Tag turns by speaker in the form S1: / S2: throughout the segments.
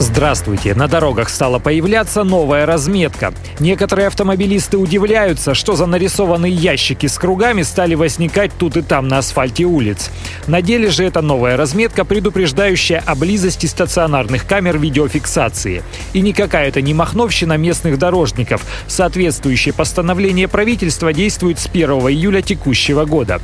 S1: Здравствуйте! На дорогах стала появляться новая разметка. Некоторые автомобилисты удивляются, что за нарисованные ящики с кругами стали возникать тут и там на асфальте улиц. На деле же это новая разметка, предупреждающая о близости стационарных камер видеофиксации. И никакая это не махновщина местных дорожников. Соответствующее постановление правительства действует с 1 июля текущего года.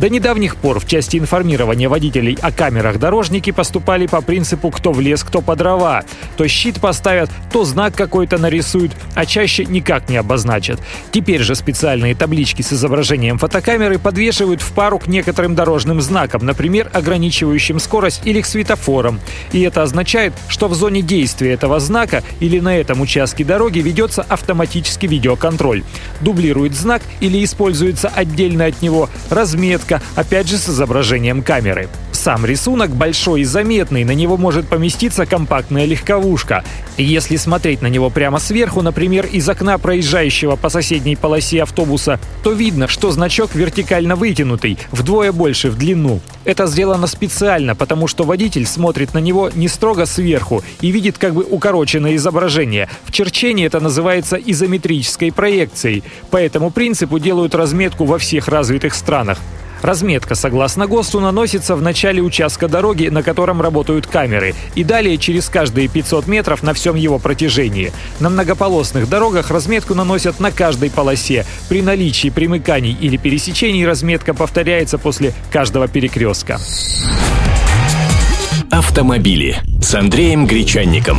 S1: До недавних пор в части информирования водителей о камерах дорожники поступали по принципу «кто в лес, кто по дрова», то щит поставят, то знак какой-то нарисуют, а чаще никак не обозначат. Теперь же специальные таблички с изображением фотокамеры подвешивают в пару к некоторым дорожным знакам, например, ограничивающим скорость или к светофорам. И это означает, что в зоне действия этого знака или на этом участке дороги ведется автоматический видеоконтроль. Дублирует знак или используется отдельно от него разметка, опять же с изображением камеры. Сам рисунок большой и заметный, на него может поместиться компактная легковушка. Если смотреть на него прямо сверху, например, из окна проезжающего по соседней полосе автобуса, то видно, что значок вертикально вытянутый, вдвое больше в длину. Это сделано специально, потому что водитель смотрит на него не строго сверху и видит как бы укороченное изображение. В черчении это называется изометрической проекцией. По этому принципу делают разметку во всех развитых странах. Разметка, согласно ГОСТу, наносится в начале участка дороги, на котором работают камеры, и далее через каждые 500 метров на всем его протяжении. На многополосных дорогах разметку наносят на каждой полосе. При наличии примыканий или пересечений разметка повторяется после каждого перекрестка.
S2: Автомобили с Андреем Гречанником.